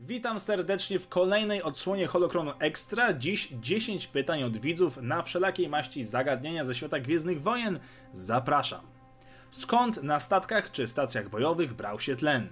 Witam serdecznie w kolejnej odsłonie Holokronu Extra. Dziś 10 pytań od widzów na wszelakiej maści zagadnienia ze świata Gwiezdnych Wojen. Zapraszam. Skąd na statkach czy stacjach bojowych brał się tlen?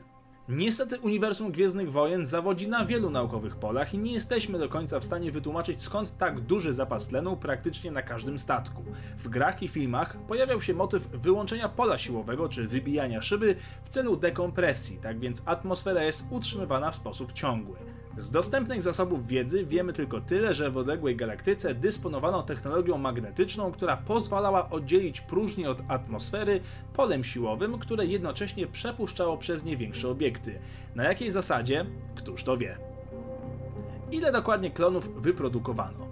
Niestety uniwersum Gwiezdnych Wojen zawodzi na wielu naukowych polach i nie jesteśmy do końca w stanie wytłumaczyć skąd tak duży zapas tlenu praktycznie na każdym statku. W grach i filmach pojawiał się motyw wyłączenia pola siłowego czy wybijania szyby w celu dekompresji, tak więc atmosfera jest utrzymywana w sposób ciągły. Z dostępnych zasobów wiedzy wiemy tylko tyle, że w odległej galaktyce dysponowano technologią magnetyczną, która pozwalała oddzielić próżnię od atmosfery polem siłowym, które jednocześnie przepuszczało przez nie większe obiekty. Na jakiej zasadzie? Któż to wie. Ile dokładnie klonów wyprodukowano?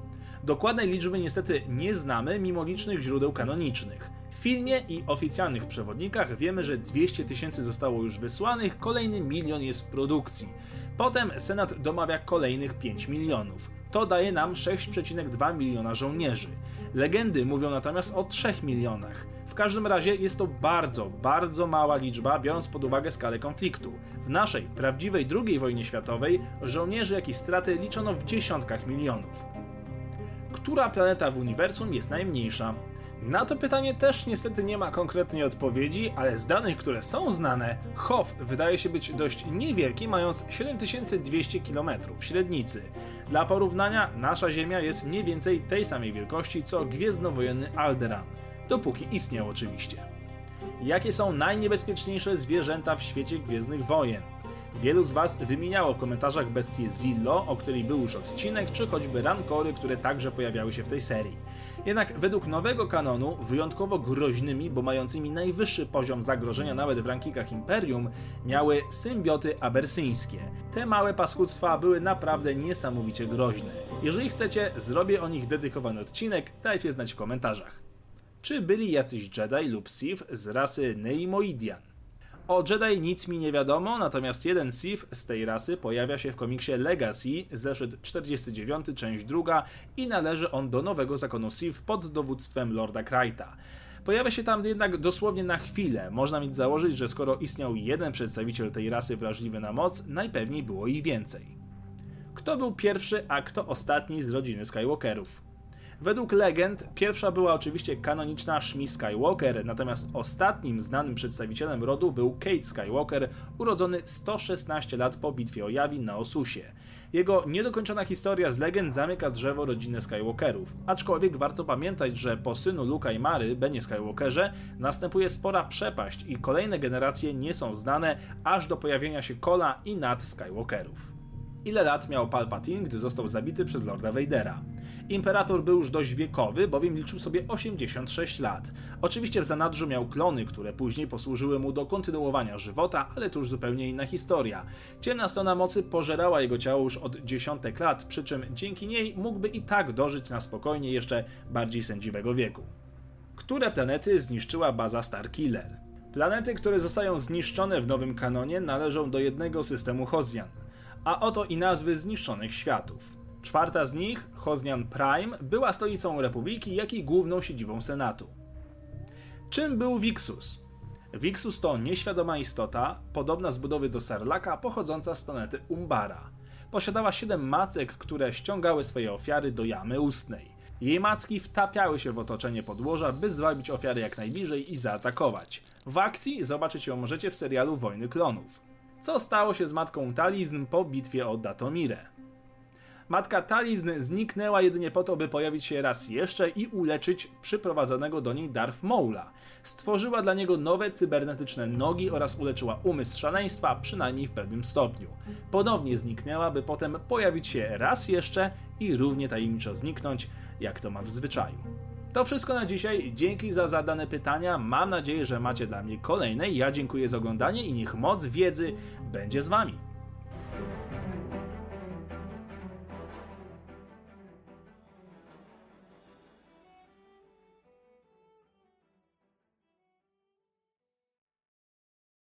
Dokładnej liczby niestety nie znamy, mimo licznych źródeł kanonicznych. W filmie i oficjalnych przewodnikach wiemy, że 200 tysięcy zostało już wysłanych, kolejny milion jest w produkcji. Potem Senat domawia kolejnych 5 milionów. To daje nam 6,2 miliona żołnierzy. Legendy mówią natomiast o 3 milionach. W każdym razie jest to bardzo, bardzo mała liczba, biorąc pod uwagę skalę konfliktu. W naszej, prawdziwej II wojnie światowej żołnierzy jak i straty liczono w dziesiątkach milionów. Która planeta w uniwersum jest najmniejsza? Na to pytanie też niestety nie ma konkretnej odpowiedzi, ale z danych, które są znane, Hof wydaje się być dość niewielki, mając 7200 km średnicy. Dla porównania, nasza Ziemia jest mniej więcej tej samej wielkości co gwiezdnowojenny Alderan. Dopóki istniał oczywiście. Jakie są najniebezpieczniejsze zwierzęta w świecie Gwiezdnych Wojen? Wielu z Was wymieniało w komentarzach bestię Zillo, o której był już odcinek, czy choćby rankory, które także pojawiały się w tej serii. Jednak według nowego kanonu, wyjątkowo groźnymi, bo mającymi najwyższy poziom zagrożenia nawet w rankingach Imperium, miały symbioty abersyńskie. Te małe paskudztwa były naprawdę niesamowicie groźne. Jeżeli chcecie, zrobię o nich dedykowany odcinek, dajcie znać w komentarzach. Czy byli jacyś Jedi lub Sith z rasy Neimoidian? O Jedi nic mi nie wiadomo, natomiast jeden Sith z tej rasy pojawia się w komiksie Legacy, zeszyt 49, część druga i należy on do nowego zakonu Sith pod dowództwem Lorda Krajta. Pojawia się tam jednak dosłownie na chwilę. Można mieć założyć, że skoro istniał jeden przedstawiciel tej rasy wrażliwy na moc, najpewniej było ich więcej. Kto był pierwszy, a kto ostatni z rodziny Skywalkerów? Według legend pierwsza była oczywiście kanoniczna Shmi Skywalker, natomiast ostatnim znanym przedstawicielem rodu był Kate Skywalker, urodzony 116 lat po bitwie o Yavin na Osusie. Jego niedokończona historia z legend zamyka drzewo rodziny Skywalkerów, aczkolwiek warto pamiętać, że po synu Luka i Mary, Benie Skywalkerze, następuje spora przepaść i kolejne generacje nie są znane aż do pojawienia się Kola i Nat Skywalkerów. Ile lat miał Palpatine, gdy został zabity przez Lorda Vadera? Imperator był już dość wiekowy, bowiem liczył sobie 86 lat. Oczywiście w zanadrzu miał klony, które później posłużyły mu do kontynuowania żywota, ale to już zupełnie inna historia. Ciemna strona mocy pożerała jego ciało już od dziesiątek lat, przy czym dzięki niej mógłby i tak dożyć na spokojnie jeszcze bardziej sędziwego wieku. Które planety zniszczyła baza Starkiller? Planety, które zostają zniszczone w nowym kanonie należą do jednego systemu Hozjan. A oto i nazwy zniszczonych światów. Czwarta z nich, Hoznian Prime, była stolicą Republiki, jak i główną siedzibą Senatu. Czym był Vixus? Vixus to nieświadoma istota, podobna z budowy do Sarlaka, pochodząca z planety Umbara. Posiadała siedem macek, które ściągały swoje ofiary do jamy ustnej. Jej macki wtapiały się w otoczenie podłoża, by zwabić ofiary jak najbliżej i zaatakować. W akcji zobaczyć ją możecie w serialu Wojny Klonów. Co stało się z matką Talizn po bitwie o Datomire? Matka Talizn zniknęła jedynie po to, by pojawić się raz jeszcze i uleczyć przyprowadzonego do niej Darth Maula. Stworzyła dla niego nowe cybernetyczne nogi oraz uleczyła umysł szaleństwa, przynajmniej w pewnym stopniu. Ponownie zniknęła, by potem pojawić się raz jeszcze i równie tajemniczo zniknąć, jak to ma w zwyczaju. To wszystko na dzisiaj. Dzięki za zadane pytania. Mam nadzieję, że macie dla mnie kolejne. Ja dziękuję za oglądanie i niech moc wiedzy będzie z wami.